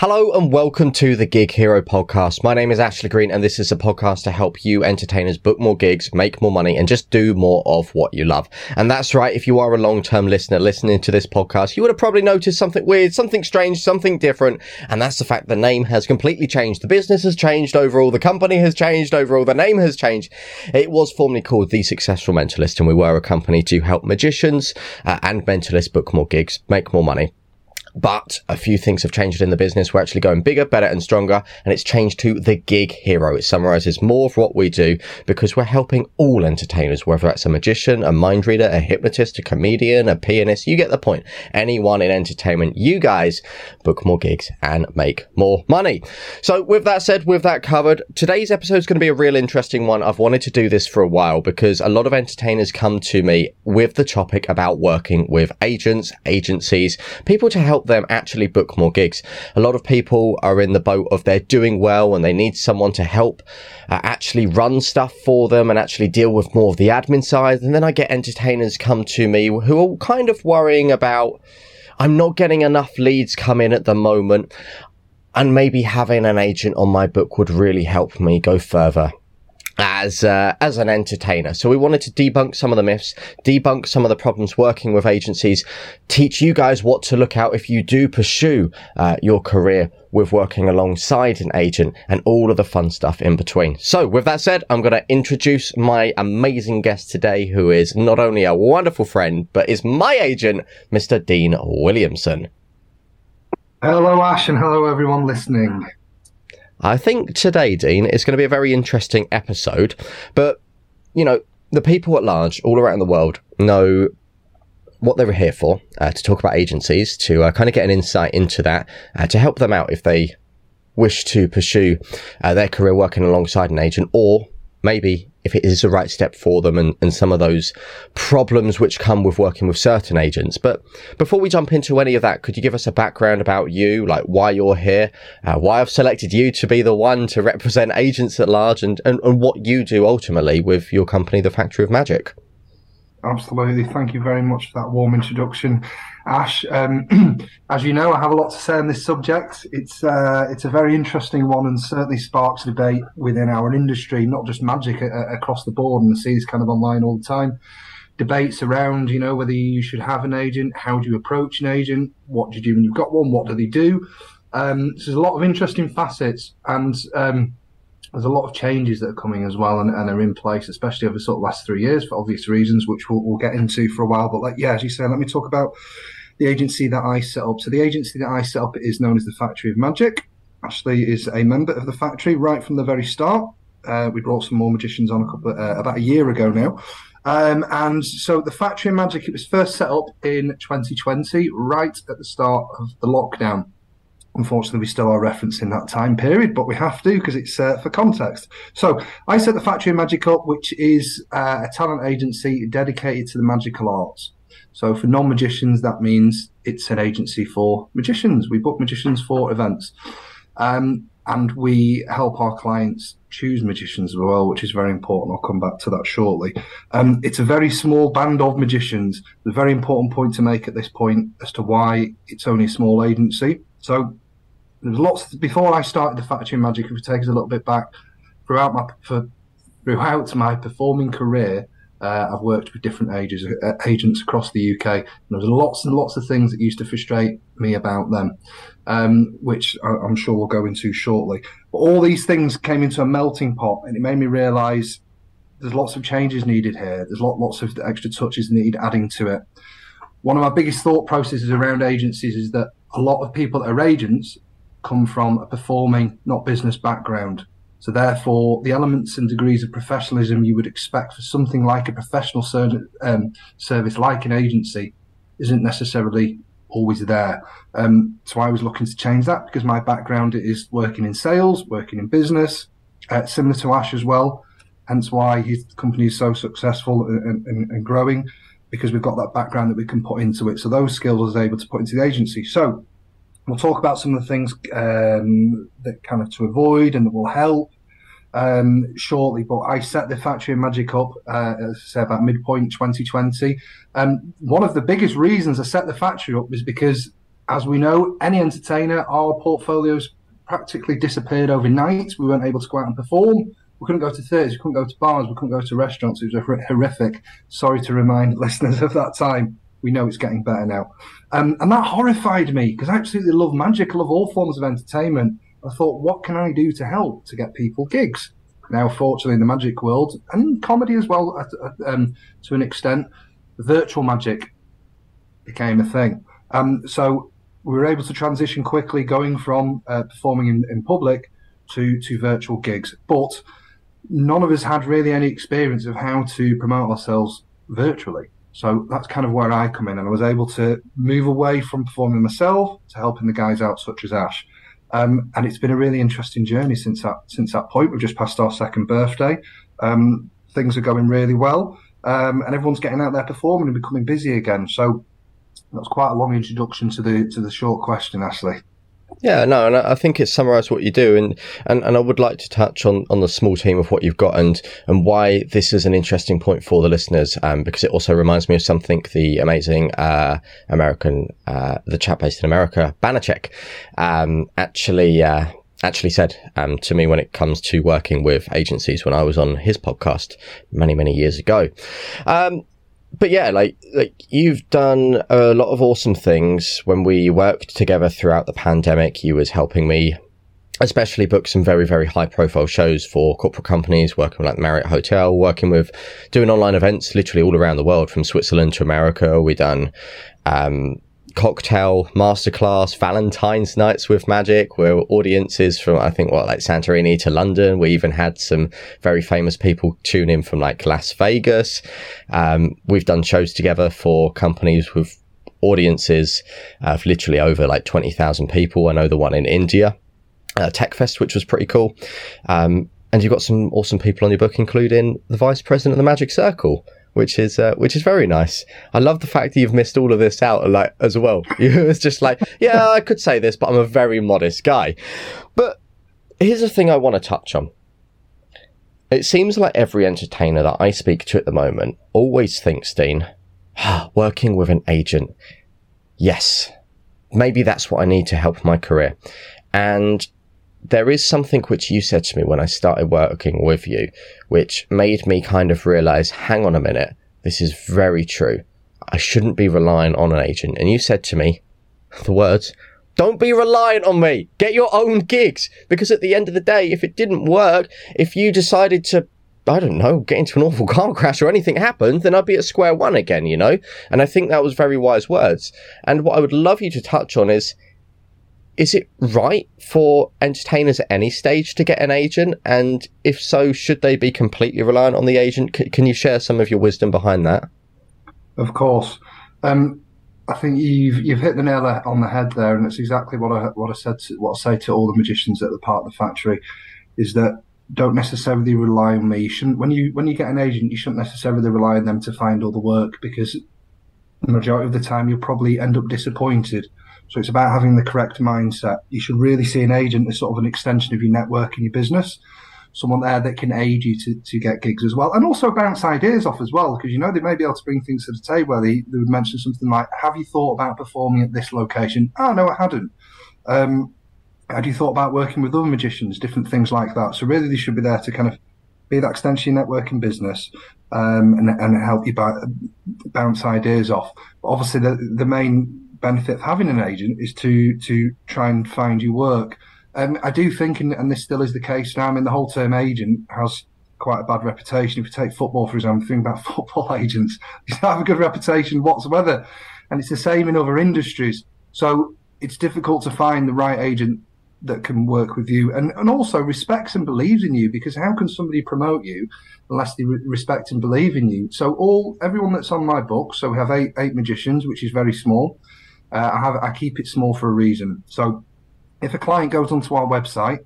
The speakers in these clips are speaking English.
Hello and welcome to the Gig Hero podcast. My name is Ashley Green and this is a podcast to help you entertainers book more gigs, make more money and just do more of what you love. And that's right. If you are a long-term listener listening to this podcast, you would have probably noticed something weird, something strange, something different. And that's the fact the name has completely changed. The business has changed overall. The company has changed overall. The name has changed. It was formerly called The Successful Mentalist and we were a company to help magicians uh, and mentalists book more gigs, make more money. But a few things have changed in the business. We're actually going bigger, better and stronger. And it's changed to the gig hero. It summarizes more of what we do because we're helping all entertainers, whether that's a magician, a mind reader, a hypnotist, a comedian, a pianist. You get the point. Anyone in entertainment, you guys book more gigs and make more money. So with that said, with that covered, today's episode is going to be a real interesting one. I've wanted to do this for a while because a lot of entertainers come to me with the topic about working with agents, agencies, people to help them actually book more gigs. A lot of people are in the boat of they're doing well and they need someone to help uh, actually run stuff for them and actually deal with more of the admin side. And then I get entertainers come to me who are kind of worrying about, I'm not getting enough leads come in at the moment. And maybe having an agent on my book would really help me go further as uh, as an entertainer. So we wanted to debunk some of the myths, debunk some of the problems working with agencies, teach you guys what to look out if you do pursue uh, your career with working alongside an agent and all of the fun stuff in between. So with that said, I'm going to introduce my amazing guest today who is not only a wonderful friend but is my agent, Mr. Dean Williamson. Hello Ash and hello everyone listening. I think today, Dean, is going to be a very interesting episode. But, you know, the people at large all around the world know what they were here for, uh, to talk about agencies, to uh, kind of get an insight into that, uh, to help them out if they wish to pursue uh, their career working alongside an agent, or maybe if it is the right step for them and, and some of those problems which come with working with certain agents. But before we jump into any of that, could you give us a background about you, like why you're here, uh, why I've selected you to be the one to represent agents at large and, and, and what you do ultimately with your company, The Factory of Magic? Absolutely. Thank you very much for that warm introduction, Ash. Um, as you know, I have a lot to say on this subject. It's uh, it's a very interesting one and certainly sparks debate within our industry, not just magic uh, across the board. And I see this kind of online all the time. Debates around, you know, whether you should have an agent, how do you approach an agent, what do you do when you've got one, what do they do? Um, so there's a lot of interesting facets, and um, there's a lot of changes that are coming as well and, and, are in place, especially over sort of last three years for obvious reasons, which we'll, we'll get into for a while. But like, yeah, as you say, let me talk about the agency that I set up. So the agency that I set up is known as the Factory of Magic. Ashley is a member of the factory right from the very start. Uh, we brought some more magicians on a couple of, uh, about a year ago now. Um, and so the Factory of Magic, it was first set up in 2020, right at the start of the lockdown. Unfortunately, we still are referencing that time period, but we have to because it's uh, for context. So, I set the Factory of Magic up, which is uh, a talent agency dedicated to the magical arts. So, for non magicians, that means it's an agency for magicians. We book magicians for events. Um, and we help our clients choose magicians as well, which is very important. I'll come back to that shortly. Um, it's a very small band of magicians. The very important point to make at this point as to why it's only a small agency. So there's lots before I started the Factory Magic. If we take us a little bit back, throughout my throughout my performing career, uh, I've worked with different ages, uh, agents across the UK. And there's lots and lots of things that used to frustrate me about them, um, which I, am sure we'll go into shortly. But all these things came into a melting pot, and it made me realise there's lots of changes needed here. There's lot, lots of extra touches needed adding to it. One of my biggest thought processes around agencies is that a lot of people that are agents come from a performing, not business background. So therefore, the elements and degrees of professionalism you would expect for something like a professional ser- um, service, like an agency, isn't necessarily always there. Um, so I was looking to change that because my background is working in sales, working in business, uh, similar to Ash as well. Hence why his company is so successful and, and, and growing because we've got that background that we can put into it. So those skills I was able to put into the agency. So We'll talk about some of the things um, that kind of to avoid and that will help um, shortly. But I set the Factory of Magic up, uh, as I say, about midpoint 2020. Um, one of the biggest reasons I set the factory up is because as we know, any entertainer, our portfolios practically disappeared overnight. We weren't able to go out and perform. We couldn't go to theatres, we couldn't go to bars, we couldn't go to restaurants. It was horrific. Sorry to remind listeners of that time. We know it's getting better now. Um, and that horrified me because I absolutely love magic. I love all forms of entertainment. I thought, what can I do to help to get people gigs? Now, fortunately, in the magic world and comedy as well, um, to an extent, virtual magic became a thing. Um, so we were able to transition quickly, going from uh, performing in, in public to to virtual gigs. But none of us had really any experience of how to promote ourselves virtually. So that's kind of where I come in, and I was able to move away from performing myself to helping the guys out, such as Ash. Um, and it's been a really interesting journey since that since that point. We've just passed our second birthday. Um, things are going really well, um, and everyone's getting out there performing and becoming busy again. So that's quite a long introduction to the to the short question, Ashley. Yeah, no, and I think it's summarised what you do, and, and and I would like to touch on, on the small team of what you've got and and why this is an interesting point for the listeners, um, because it also reminds me of something the amazing uh, American, uh, the chap based in America, Banachek, um, actually uh, actually said um, to me when it comes to working with agencies when I was on his podcast many many years ago. Um, but yeah, like like you've done a lot of awesome things. When we worked together throughout the pandemic, you was helping me especially book some very, very high profile shows for corporate companies, working with like Marriott Hotel, working with doing online events literally all around the world from Switzerland to America. We done, um, cocktail masterclass, Valentine's nights with magic, where audiences from, I think, what, like Santorini to London. We even had some very famous people tune in from like Las Vegas. Um, we've done shows together for companies with audiences of literally over like 20,000 people. I know the one in India, uh, TechFest, which was pretty cool. Um, and you've got some awesome people on your book, including the vice president of the Magic Circle which is uh, which is very nice. I love the fact that you've missed all of this out like as well. it's just like, yeah, I could say this, but I'm a very modest guy. But here's the thing I want to touch on. It seems like every entertainer that I speak to at the moment always thinks, Dean, working with an agent. Yes, maybe that's what I need to help my career. And there is something which you said to me when I started working with you, which made me kind of realize, hang on a minute, this is very true. I shouldn't be relying on an agent. And you said to me, the words, don't be reliant on me. Get your own gigs. Because at the end of the day, if it didn't work, if you decided to, I don't know, get into an awful car crash or anything happened, then I'd be at square one again, you know? And I think that was very wise words. And what I would love you to touch on is, is it right for entertainers at any stage to get an agent? And if so, should they be completely reliant on the agent? C- can you share some of your wisdom behind that? Of course. Um, I think you've you've hit the nail on the head there, and it's exactly what I what I said to, what I say to all the magicians at the part of the factory is that don't necessarily rely on me. You shouldn't when you when you get an agent, you shouldn't necessarily rely on them to find all the work because the majority of the time you'll probably end up disappointed so it's about having the correct mindset. You should really see an agent as sort of an extension of your network and your business. Someone there that can aid you to, to get gigs as well, and also bounce ideas off as well, because you know they may be able to bring things to the table. Where they, they would mention something like, "Have you thought about performing at this location?" Oh no, I hadn't. Um, had you thought about working with other magicians? Different things like that. So really, they should be there to kind of be that extension of network and business um, and, and help you bounce ideas off. But obviously, the the main benefit of having an agent is to to try and find you work. Um, I do think, and, and, this still is the case now. I mean, the whole term agent has quite a bad reputation. If you take football, for example, think about football agents, they don't have a good reputation whatsoever, and it's the same in other industries. So it's difficult to find the right agent that can work with you and, and also respects and believes in you because how can somebody promote you unless they re- respect and believe in you so all everyone that's on my book so we have eight eight magicians which is very small uh, I have I keep it small for a reason. So if a client goes onto our website,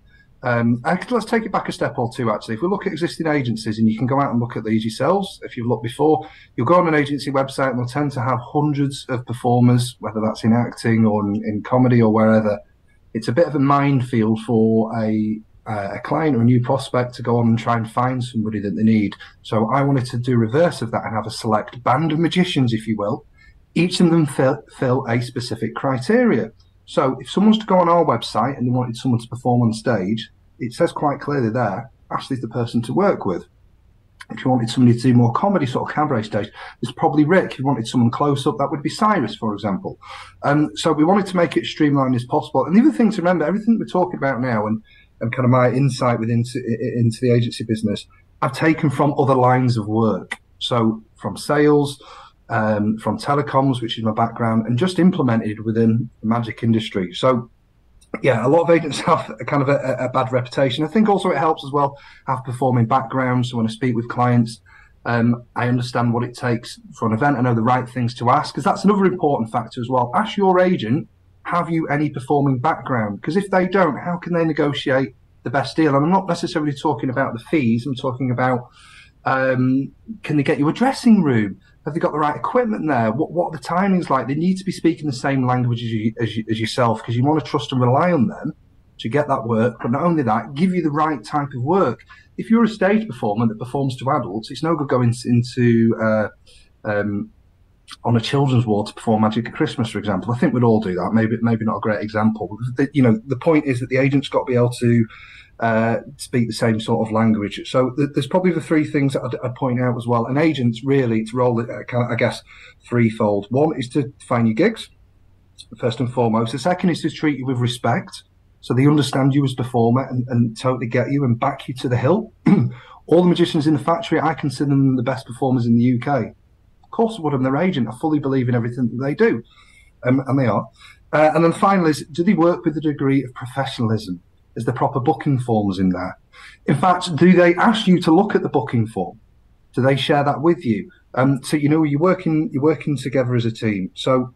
um, let's take it back a step or two. Actually, if we look at existing agencies, and you can go out and look at these yourselves. If you've looked before, you'll go on an agency website, and they'll tend to have hundreds of performers, whether that's in acting or in, in comedy or wherever. It's a bit of a minefield for a a client or a new prospect to go on and try and find somebody that they need. So I wanted to do reverse of that and have a select band of magicians, if you will, each of them fill, fill a specific criteria. So if someone's to go on our website and they wanted someone to perform on stage, it says quite clearly there, Ashley's the person to work with. If you wanted somebody to do more comedy sort of cabaret stage, it's probably Rick. If you wanted someone close up, that would be Cyrus, for example. Um, so we wanted to make it streamlined as possible. And the other thing to remember, everything we're talking about now and, and kind of my insight within into the agency business, I've taken from other lines of work. So from sales, um, from telecoms, which is my background, and just implemented within the magic industry. So, yeah, a lot of agents have a kind of a, a, bad reputation. I think also it helps as well have performing backgrounds. So when I speak with clients, um, I understand what it takes for an event. I know the right things to ask because that's another important factor as well. Ask your agent, have you any performing background? Because if they don't, how can they negotiate the best deal? And I'm not necessarily talking about the fees. I'm talking about um, can they get you a dressing room? Have they got the right equipment there? What what are the timings like? They need to be speaking the same language as you as, you, as yourself because you want to trust and rely on them to get that work. But not only that, give you the right type of work. If you're a stage performer that performs to adults, it's no good going into uh, um, on a children's ward to perform Magic at Christmas, for example. I think we'd all do that. Maybe maybe not a great example. The, you know, the point is that the agent's got to be able to uh, speak the same sort of language. So th- there's probably the three things that I'd, I'd, point out as well. An agent's really its role, uh, I guess, threefold. One is to find your gigs, first and foremost. The second is to treat you with respect, so they understand you as performer and, and totally get you and back you to the hill. All the magicians in the factory, I consider them the best performers in the UK. Of course, I would. I'm their agent. I fully believe in everything that they do, um, and they are. Uh, and then finally, is, do they work with a degree of professionalism? Is the proper booking forms in there? In fact, do they ask you to look at the booking form? Do they share that with you? Um, so you know you're working you're working together as a team. So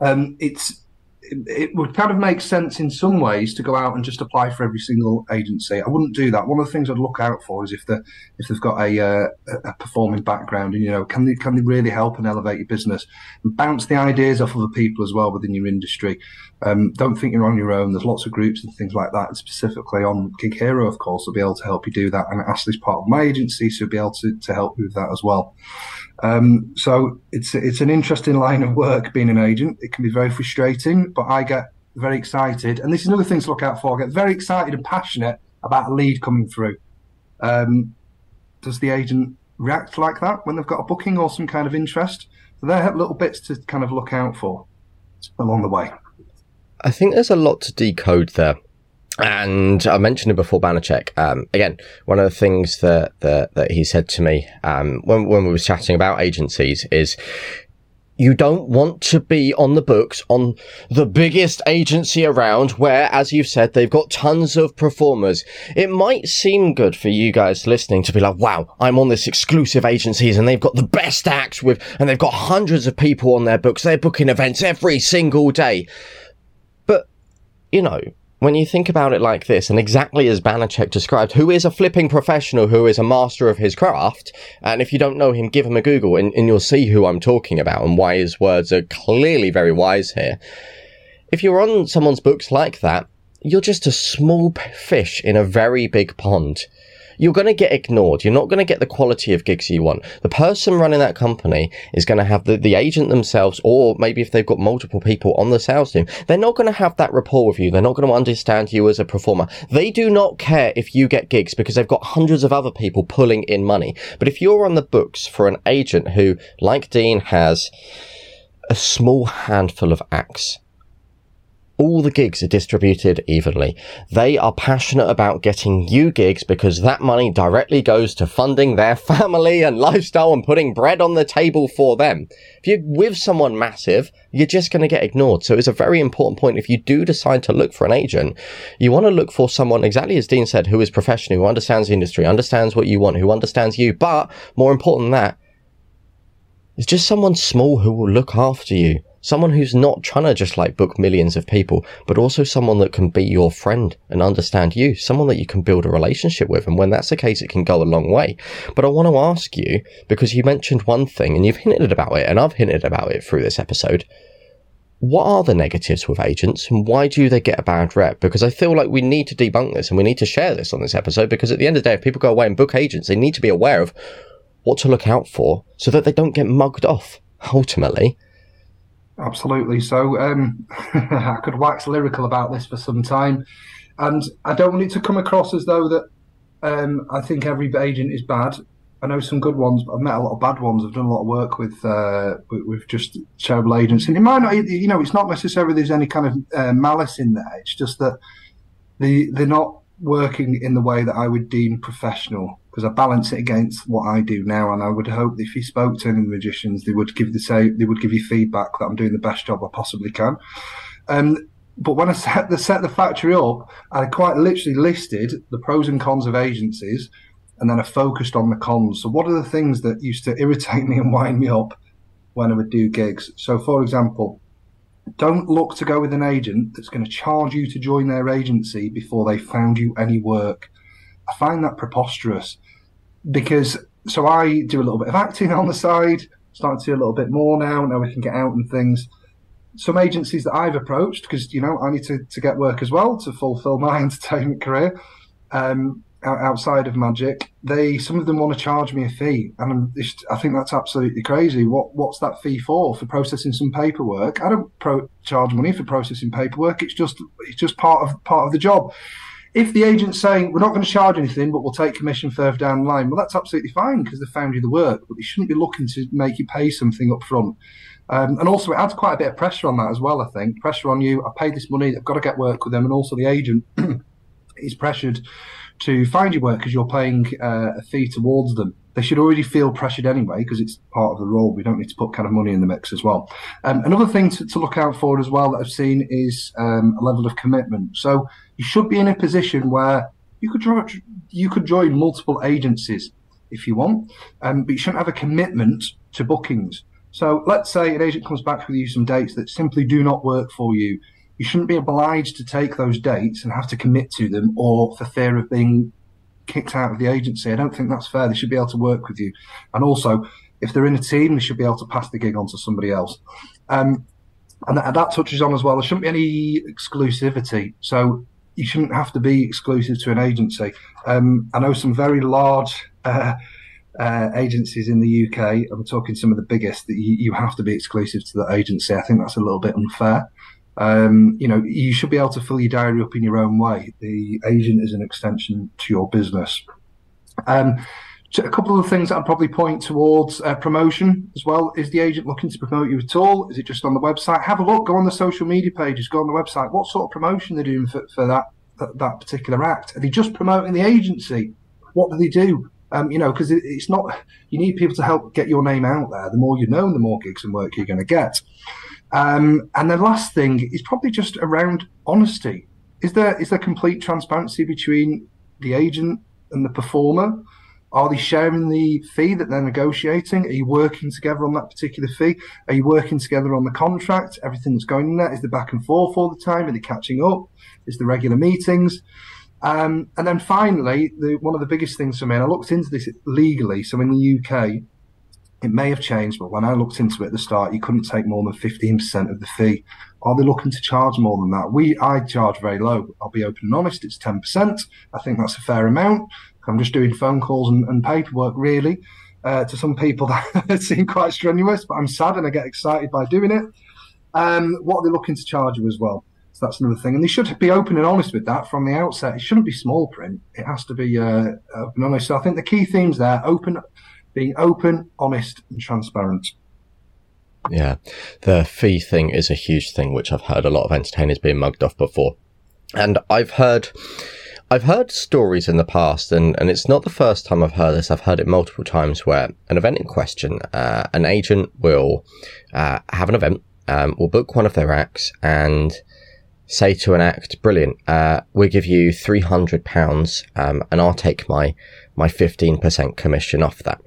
um, it's it would kind of make sense in some ways to go out and just apply for every single agency. I wouldn't do that. One of the things I'd look out for is if they if they've got a, uh, a performing background and you know can they can they really help and elevate your business and bounce the ideas off other people as well within your industry. Um, don't think you're on your own. There's lots of groups and things like that. Specifically on Gig Hero, of course, will be able to help you do that. And Ashley's part of my agency, so will be able to, to help with that as well. Um, so it's it's an interesting line of work being an agent. It can be very frustrating, but I get very excited. And this is another thing to look out for. I get very excited and passionate about a lead coming through. Um, does the agent react like that when they've got a booking or some kind of interest? So they're little bits to kind of look out for along the way. I think there's a lot to decode there. And I mentioned it before Banachek. Um, again, one of the things that, that, that he said to me, um, when, when we were chatting about agencies is, you don't want to be on the books on the biggest agency around where, as you've said, they've got tons of performers. It might seem good for you guys listening to be like, wow, I'm on this exclusive agencies and they've got the best acts with, and they've got hundreds of people on their books. They're booking events every single day you know, when you think about it like this, and exactly as Banachek described, who is a flipping professional, who is a master of his craft, and if you don't know him, give him a Google and, and, you'll see who I'm talking about and why his words are clearly very wise here. If you're on someone's books like that, you're just a small fish in a very big pond you're going to get ignored. You're not going to get the quality of gigs you want. The person running that company is going to have the, the agent themselves, or maybe if they've got multiple people on the sales team, they're not going to have that rapport with you. They're not going to understand you as a performer. They do not care if you get gigs because they've got hundreds of other people pulling in money. But if you're on the books for an agent who, like Dean, has a small handful of acts all the gigs are distributed evenly. They are passionate about getting you gigs because that money directly goes to funding their family and lifestyle and putting bread on the table for them. If you're with someone massive, you're just going to get ignored. So it's a very important point. If you do decide to look for an agent, you want to look for someone, exactly as Dean said, who is professional, who understands the industry, understands what you want, who understands you. But more important than that, it's just someone small who will look after you Someone who's not trying to just like book millions of people, but also someone that can be your friend and understand you, someone that you can build a relationship with. And when that's the case, it can go a long way. But I want to ask you, because you mentioned one thing and you've hinted about it, and I've hinted about it through this episode. What are the negatives with agents and why do they get a bad rep? Because I feel like we need to debunk this and we need to share this on this episode because at the end of the day, if people go away and book agents, they need to be aware of what to look out for so that they don't get mugged off ultimately Absolutely. So um, I could wax lyrical about this for some time, and I don't want it to come across as though that um, I think every agent is bad. I know some good ones, but I've met a lot of bad ones. I've done a lot of work with uh, with, with, just terrible agents, and it might not, you know, it's not necessarily there's any kind of uh, malice in there. It's just that they they're not working in the way that I would deem professional because I balance it against what I do now, and I would hope that if you spoke to any of the magicians, they would give the say they would give you feedback that I'm doing the best job I possibly can. Um, but when I set the set the factory up, I quite literally listed the pros and cons of agencies and then I focused on the cons. So, what are the things that used to irritate me and wind me up when I would do gigs? So, for example, don't look to go with an agent that's going to charge you to join their agency before they found you any work. I find that preposterous because so I do a little bit of acting on the side, starting to do a little bit more now. Now we can get out and things. Some agencies that I've approached because you know I need to, to get work as well to fulfill my entertainment career. Um, outside of magic, they some of them want to charge me a fee, and just, i think that's absolutely crazy. What what's that fee for? For processing some paperwork? I don't pro- charge money for processing paperwork. It's just it's just part of part of the job. If the agent's saying we're not going to charge anything, but we'll take commission further down the line, well, that's absolutely fine because they found you the work, but they shouldn't be looking to make you pay something up front. Um, and also, it adds quite a bit of pressure on that as well. I think pressure on you. I paid this money. I've got to get work with them, and also the agent is pressured to find your work because you're paying uh, a fee towards them. They should already feel pressured anyway because it's part of the role. We don't need to put kind of money in the mix as well. Um, another thing to, to, look out for as well that I've seen is um, a level of commitment. So you should be in a position where you could join, you could join multiple agencies if you want, um, but you shouldn't have a commitment to bookings. So let's say an agent comes back with you some dates that simply do not work for you you shouldn't be obliged to take those dates and have to commit to them or for fear of being kicked out of the agency. I don't think that's fair. They should be able to work with you. And also, if they're in a team, they should be able to pass the gig on to somebody else. Um, and, that, that touches on as well. There shouldn't be any exclusivity. So you shouldn't have to be exclusive to an agency. Um, I know some very large uh, uh, agencies in the UK. I'm talking some of the biggest that you, you have to be exclusive to that agency. I think that's a little bit unfair. Um, you know, you should be able to fill your diary up in your own way. The agent is an extension to your business. Um, a couple of things that I'd probably point towards uh, promotion as well. Is the agent looking to promote you at all? Is it just on the website? Have a look. Go on the social media pages. Go on the website. What sort of promotion they're doing for, for that, that, that particular act? Are they just promoting the agency? What do they do? Um, you know, because it, it's not. You need people to help get your name out there. The more you know, the more gigs and work you're going to get. Um, and the last thing is probably just around honesty. Is there is there complete transparency between the agent and the performer? Are they sharing the fee that they're negotiating? Are you working together on that particular fee? Are you working together on the contract? Everything that's going in there is the back and forth all the time? Are they catching up? Is the regular meetings? Um, and then finally, the, one of the biggest things for me, and I looked into this legally. So in the UK, it may have changed, but when I looked into it at the start, you couldn't take more than 15% of the fee. Are they looking to charge more than that? We, I charge very low. I'll be open and honest. It's 10%. I think that's a fair amount. I'm just doing phone calls and, and paperwork really. Uh, to some people that seem quite strenuous, but I'm sad and I get excited by doing it. Um, what are they looking to charge you as well? So that's another thing. And they should be open and honest with that from the outset. It shouldn't be small print. It has to be uh, open and honest. So I think the key themes there, open, being open, honest, and transparent. Yeah, the fee thing is a huge thing, which I've heard a lot of entertainers being mugged off before, and I've heard. I've heard stories in the past, and, and it's not the first time I've heard this. I've heard it multiple times where an event in question, uh, an agent will uh, have an event, um, will book one of their acts, and say to an act, "Brilliant, uh, we'll give you three hundred pounds, um, and I'll take my my fifteen percent commission off that."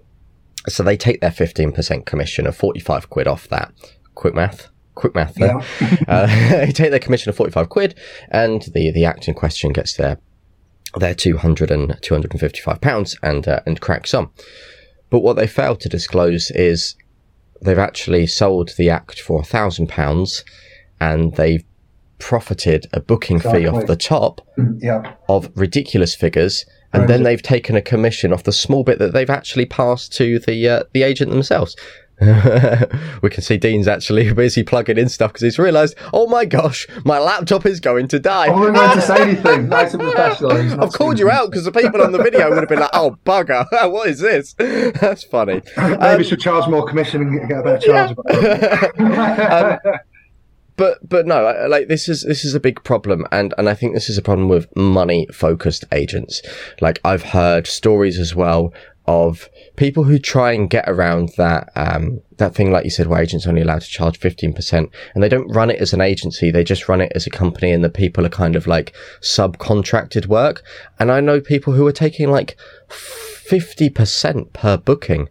So they take their 15% commission of 45 quid off that. Quick math. Quick math there. Yeah. uh, they take their commission of 45 quid and the, the act in question gets their, their 200 and 255 pounds and, uh, and cracks on. But what they fail to disclose is they've actually sold the act for a thousand pounds and they've profited a booking exactly. fee off the top mm, yeah. of ridiculous figures and then they've taken a commission off the small bit that they've actually passed to the uh, the agent themselves. we can see Dean's actually busy plugging in stuff because he's realised, oh my gosh, my laptop is going to die. I wasn't going to say anything. Nice and professional. I've called you out because the people on the video would have been like, oh bugger, what is this? That's funny. Maybe um, should charge more commission and get a better charge. Yeah. um, but but no, like this is this is a big problem, and and I think this is a problem with money focused agents. Like I've heard stories as well of people who try and get around that um, that thing, like you said, where agents are only allowed to charge fifteen percent, and they don't run it as an agency; they just run it as a company, and the people are kind of like subcontracted work. And I know people who are taking like fifty percent per booking.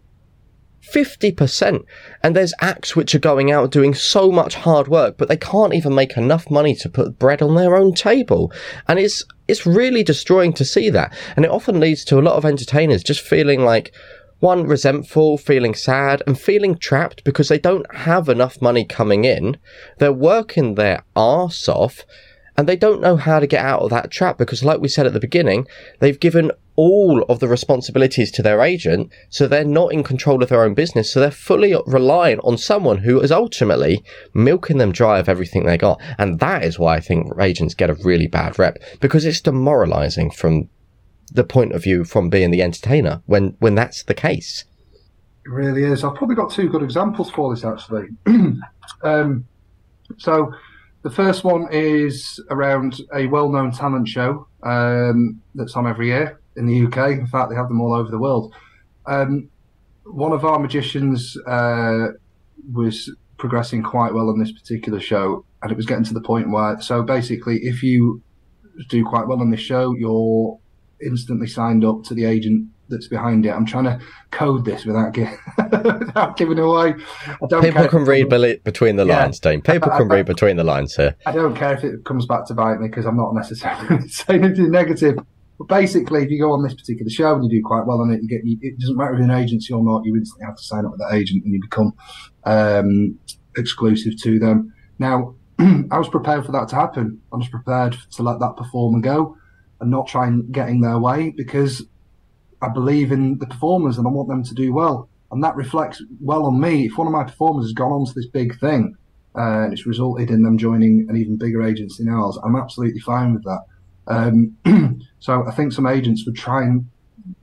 50%. And there's acts which are going out doing so much hard work, but they can't even make enough money to put bread on their own table. And it's, it's really destroying to see that. And it often leads to a lot of entertainers just feeling like, one, resentful, feeling sad, and feeling trapped because they don't have enough money coming in. They're working their arse off and they don't know how to get out of that trap because, like we said at the beginning, they've given all of the responsibilities to their agent, so they're not in control of their own business. So they're fully reliant on someone who is ultimately milking them dry of everything they got. And that is why I think agents get a really bad rep because it's demoralizing from the point of view from being the entertainer when, when that's the case. It really is. I've probably got two good examples for this actually. um, so the first one is around a well-known talent show um, that's on every year in the UK. In fact, they have them all over the world. Um, one of our magicians uh, was progressing quite well on this particular show, and it was getting to the point where, so basically, if you do quite well on this show, you're instantly signed up to the agent that's behind it. I'm trying to code this without, give, without giving away. People can read between the lines, yeah. Dane. People I, can I, read between the lines here. I don't care if it comes back to bite me because I'm not necessarily saying anything negative. But basically, if you go on this particular show and you do quite well on it, you get. You, it doesn't matter if you're an agency or not. You instantly have to sign up with that agent and you become um, exclusive to them. Now, I was prepared for that to happen. I was prepared to let that performer go and not try and get in their way because I believe in the performers and I want them to do well. And that reflects well on me. If one of my performers has gone on to this big thing uh, and it's resulted in them joining an even bigger agency than ours, I'm absolutely fine with that. Um, so I think some agents would try and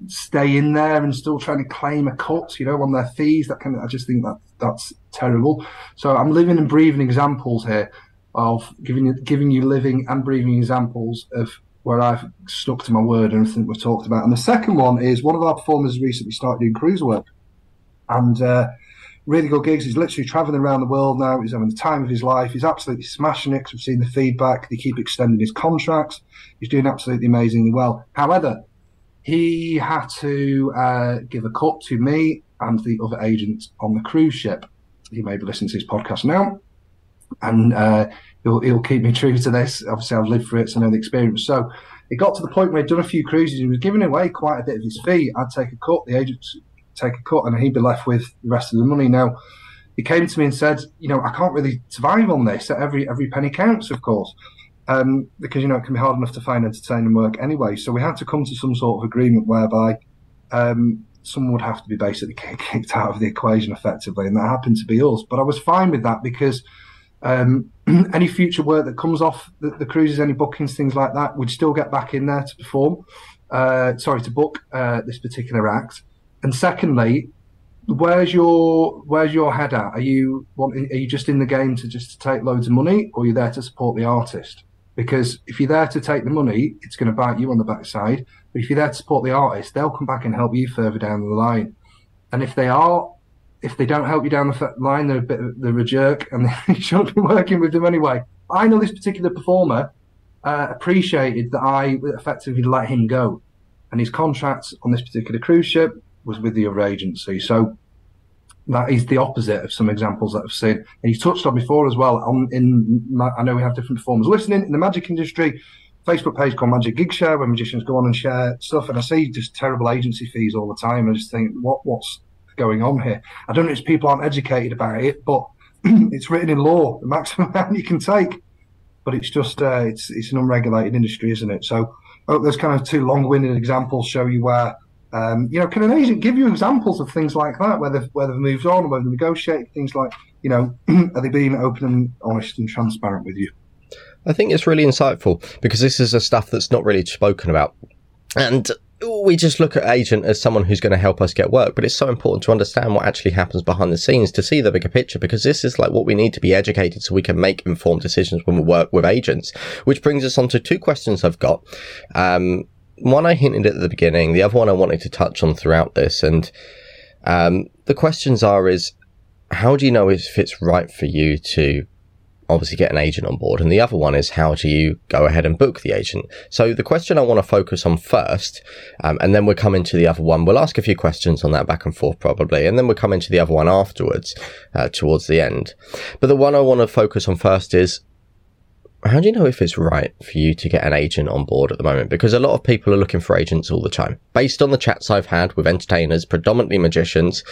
stay in there and still trying to claim a cut, you know, on their fees. That kind of, I just think that that's terrible. So I'm living and breathing examples here of giving you, giving you living and breathing examples of where I've stuck to my word and everything we've talked about. And the second one is one of our performers recently started doing cruise work and uh, really good gigs. He's literally traveling around the world now. He's having the time of his life. He's absolutely smashing it because we've seen the feedback. They keep extending his contracts. He's doing absolutely amazingly well. However, he had to uh, give a cut to me and the other agent on the cruise ship. He may be listening to this podcast now. And uh, he'll, he'll keep me true to this. Obviously, I've lived through it, so I know the experience. So it got to the point where he'd done a few cruises. He was giving away quite a bit of his fee. I'd take a cut, the agent take a cut, and he'd be left with the rest of the money. Now, he came to me and said, you know, I can't really survive on this. Every every penny counts, of course, um, because you know it can be hard enough to find entertaining work anyway. So we had to come to some sort of agreement whereby um, someone would have to be basically kicked out of the equation effectively, and that happened to be us. But I was fine with that because um, any future work that comes off the, the, cruises, any bookings, things like that, we'd still get back in there to perform. Uh, sorry, to book uh, this particular act. And secondly, where's your where's your head at? Are you wanting, are you just in the game to just to take loads of money, or are you there to support the artist? Because if you're there to take the money, it's going to bite you on the backside. But if you're there to support the artist, they'll come back and help you further down the line. And if they are if they don't help you down the line, they're a bit they're a jerk, and you shouldn't be working with them anyway. I know this particular performer uh, appreciated that I effectively let him go, and his contract on this particular cruise ship was with the other agency. So that is the opposite of some examples that I've seen. And you touched on before as well. On in I know we have different performers listening in the magic industry. Facebook page called Magic Gig Share, where magicians go on and share stuff, and I see just terrible agency fees all the time. I just think, what what's going on here. I don't know if people aren't educated about it, but it's written in law the maximum amount you can take. But it's just uh, it's it's an unregulated industry, isn't it? So oh, there's kind of two long-winded examples show you where Um, you know, can an agent give you examples of things like that, where they've, where they've moved on, where they've negotiated things like, you know, are they being open and honest and transparent with you? I think it's really insightful because this is a stuff that's not really spoken about. And we just look at agent as someone who's going to help us get work, but it's so important to understand what actually happens behind the scenes to see the bigger picture because this is like what we need to be educated so we can make informed decisions when we work with agents. Which brings us on to two questions I've got. Um, one I hinted at the beginning, the other one I wanted to touch on throughout this, and um, the questions are: is how do you know if it's right for you to obviously get an agent on board. And the other one is how do you go ahead and book the agent? So the question I want to focus on first, um, and then we'll come into the other one. We'll ask a few questions on that back and forth probably, and then we'll come into the other one afterwards, uh, towards the end. But the one I want to focus on first is how do you know if it's right for you to get an agent on board at the moment? Because a lot of people are looking for agents all the time. Based on the chats I've had with entertainers, predominantly magicians,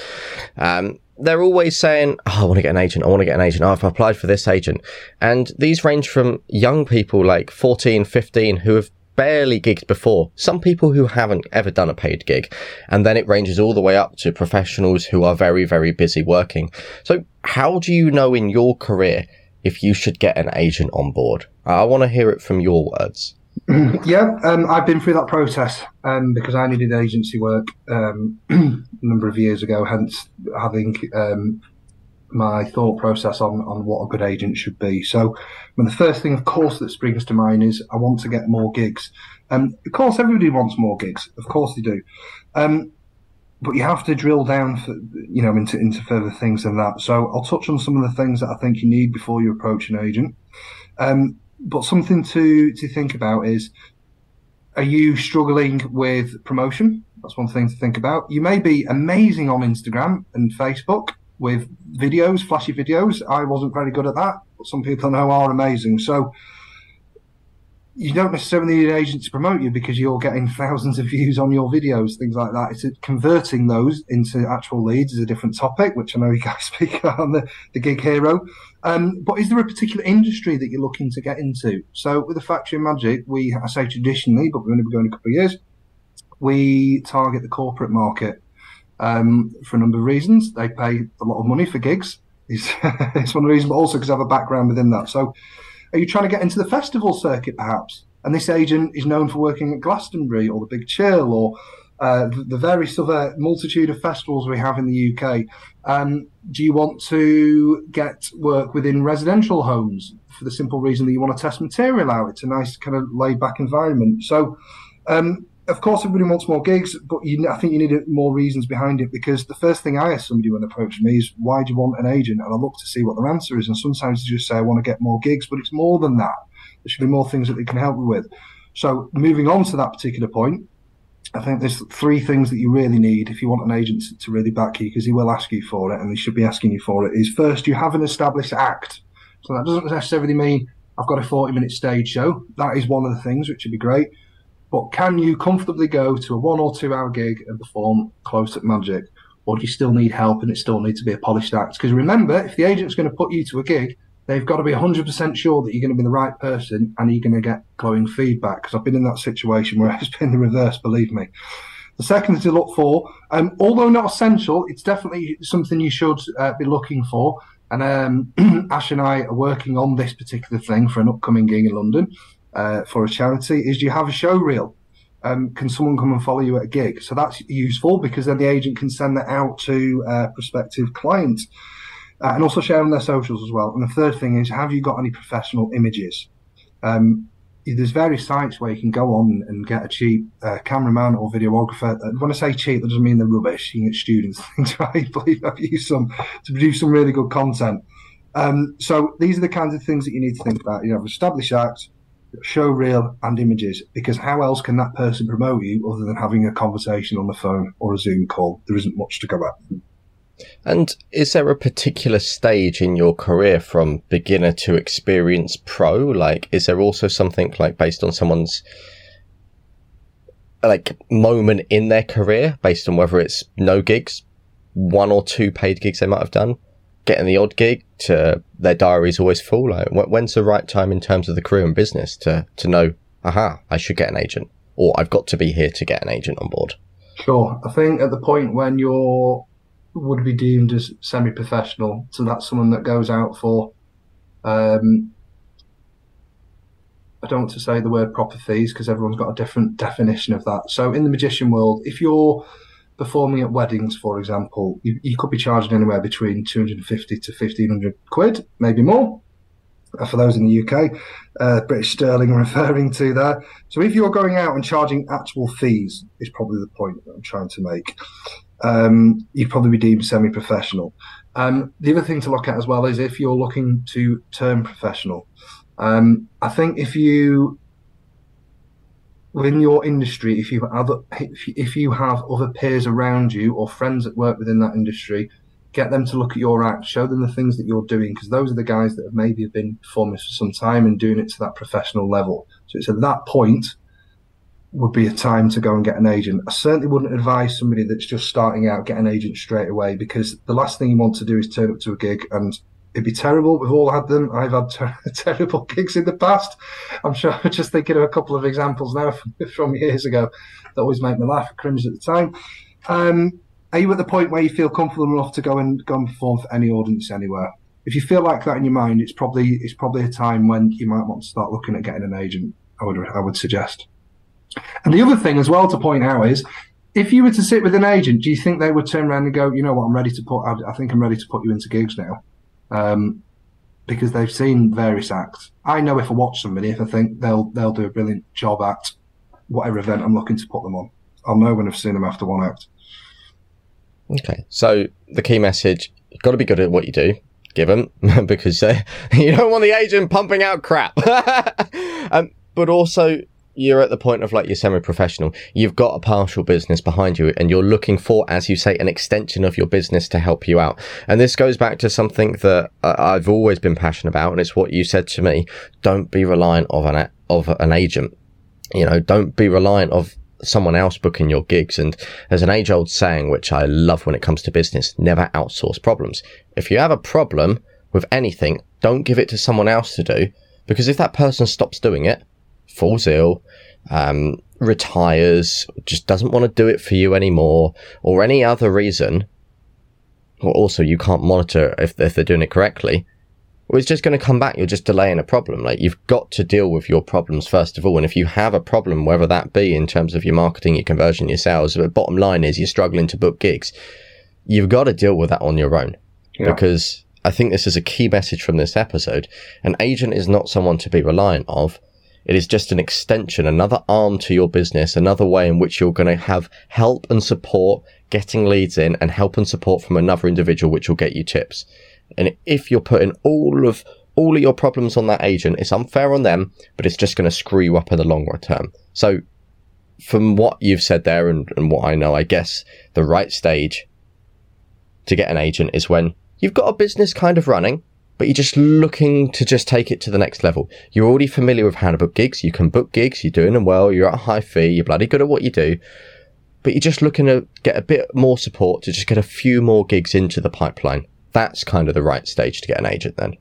um, they're always saying, oh, I want to get an agent. I want to get an agent. Oh, I've applied for this agent. And these range from young people like 14, 15 who have barely gigged before. Some people who haven't ever done a paid gig. And then it ranges all the way up to professionals who are very, very busy working. So how do you know in your career if you should get an agent on board? I want to hear it from your words. yeah, um, I've been through that process um, because I needed agency work um, a number of years ago. Hence, having um, my thought process on on what a good agent should be. So, I mean, the first thing, of course, that springs to mind is I want to get more gigs. Um, of course, everybody wants more gigs. Of course, they do. Um, but you have to drill down, for, you know, into into further things than that. So, I'll touch on some of the things that I think you need before you approach an agent. Um, but something to to think about is are you struggling with promotion? That's one thing to think about. You may be amazing on Instagram and Facebook with videos, flashy videos. I wasn't very good at that, but some people I know are amazing. So you don't necessarily need an agent to promote you because you're getting thousands of views on your videos, things like that. It's converting those into actual leads is a different topic, which I know you guys speak on the, the Gig Hero. Um, but is there a particular industry that you're looking to get into? So with the Factory Magic, we, I say traditionally, but we're going to be going a couple of years, we target the corporate market um, for a number of reasons. They pay a lot of money for gigs. It's one of the reasons, but also because I have a background within that. So are you trying to get into the festival circuit, perhaps? And this agent is known for working at Glastonbury or the Big Chill or uh, the, various other multitude of festivals we have in the UK. Um, do you want to get work within residential homes for the simple reason that you want to test material out? It's a nice kind of laid back environment. So, um, of course, everybody wants more gigs, but you, I think you need more reasons behind it because the first thing I ask somebody when they approach me is, why do you want an agent? And I look to see what their answer is. And sometimes they just say, I want to get more gigs, but it's more than that. There should be more things that they can help me with. So, moving on to that particular point, I think there's three things that you really need if you want an agent to really back you, because he will ask you for it and he should be asking you for it. Is first, you have an established act. So that doesn't necessarily mean I've got a 40 minute stage show. That is one of the things which would be great. But can you comfortably go to a one or two hour gig and perform close at Magic? Or do you still need help and it still needs to be a polished act? Because remember, if the agent's going to put you to a gig, they've got to be 100% sure that you're going to be the right person and you're going to get glowing feedback. Because I've been in that situation where it's been the reverse, believe me. The second thing to look for, um, although not essential, it's definitely something you should uh, be looking for. And um, Ash and I are working on this particular thing for an upcoming gig in London uh, for a charity is do you have a show reel? Um, can someone come and follow you at a gig? So that's useful because then the agent can send that out to uh, prospective clients uh, and also share on their socials as well. And the third thing is, have you got any professional images? Um, there's various sites where you can go on and get a cheap uh, cameraman or videographer. Uh, when I say cheap, that doesn't mean they're rubbish. You can get students things, right? Believe I've used some to produce some really good content. Um, so these are the kinds of things that you need to think about. You have established acts, show reel and images because how else can that person promote you other than having a conversation on the phone or a Zoom call? There isn't much to go at. And is there a particular stage in your career from beginner to experienced pro? Like, is there also something like based on someone's like moment in their career based on whether it's no gigs, one or two paid gigs they might have done? getting the odd gig to their diary's always full. Like, when's the right time in terms of the career and business to, to know, aha, I should get an agent or I've got to be here to get an agent on board? Sure. I think at the point when you're would be deemed as semi-professional, so that's someone that goes out for um, I don't want to say the word proper fees because everyone's got a different definition of that. So in the magician world, if you're performing at weddings, for example, you, you could be charging anywhere between 250 to 1500 quid, maybe more. Uh, for those in the UK, uh, British sterling referring to there. So if you're going out and charging actual fees, is probably the point that I'm trying to make. Um, you'd probably be deemed semi-professional. Um, the other thing to look at as well is if you're looking to turn professional. Um, I think if you within your industry, if you have if you have other peers around you or friends that work within that industry, get them to look at your act, show them the things that you're doing, because those are the guys that have maybe been performing for some time and doing it to that professional level. So it's at that point would be a time to go and get an agent. I certainly wouldn't advise somebody that's just starting out get an agent straight away because the last thing you want to do is turn up to a gig and it'd be terrible. We've all had them. I've had ter- terrible gigs in the past. I'm sure. I'm just thinking of a couple of examples now from, years ago that always make me laugh, cringe at the time. Um, are you at the point where you feel comfortable enough to go and go and perform for any audience anywhere? If you feel like that in your mind, it's probably it's probably a time when you might want to start looking at getting an agent. I would I would suggest. And the other thing as well to point out is if you were to sit with an agent, do you think they would turn around and go, you know what, I'm ready to put, I, think I'm ready to put you into gigs now? um, because they've seen various acts. I know if I watch somebody, if I think they'll they'll do a brilliant job at whatever event I'm looking to put them on, I'll know when I've seen them after one act. Okay, so the key message: you've got to be good at what you do. Give them because uh, you don't want the agent pumping out crap. um, but also you're at the point of like you're semi-professional. You've got a partial business behind you and you're looking for, as you say, an extension of your business to help you out. And this goes back to something that I've always been passionate about. And it's what you said to me. Don't be reliant of an, of an agent. You know, don't be reliant of someone else booking your gigs. And there's an age old saying, which I love when it comes to business, never outsource problems. If you have a problem with anything, don't give it to someone else to do because if that person stops doing it, falls ill, um, retires, just doesn't want to do it for you anymore, or any other reason, or also you can't monitor if, if they're doing it correctly, well, it's just going to come back. You're just delaying a problem. Like you've got to deal with your problems first of all. And if you have a problem, whether that be in terms of your marketing, your conversion, your sales, the bottom line is you're struggling to book gigs, you've got to deal with that on your own yeah. because I think this is a key message from this episode. An agent is not someone to be reliant of. It is just an extension, another arm to your business, another way in which you're going to have help and support getting leads in and help and support from another individual, which will get you tips. And if you're putting all of all of your problems on that agent, it's unfair on them, but it's just going to screw you up in the long term. So from what you've said there and, and what I know, I guess the right stage to get an agent is when you've got a business kind of running but you're just looking to just take it to the next level. You're already familiar with how to book gigs. You can book gigs. You're doing them well. You're at a high fee. You're bloody good at what you do. But you're just looking to get a bit more support to just get a few more gigs into the pipeline. That's kind of the right stage to get an agent then.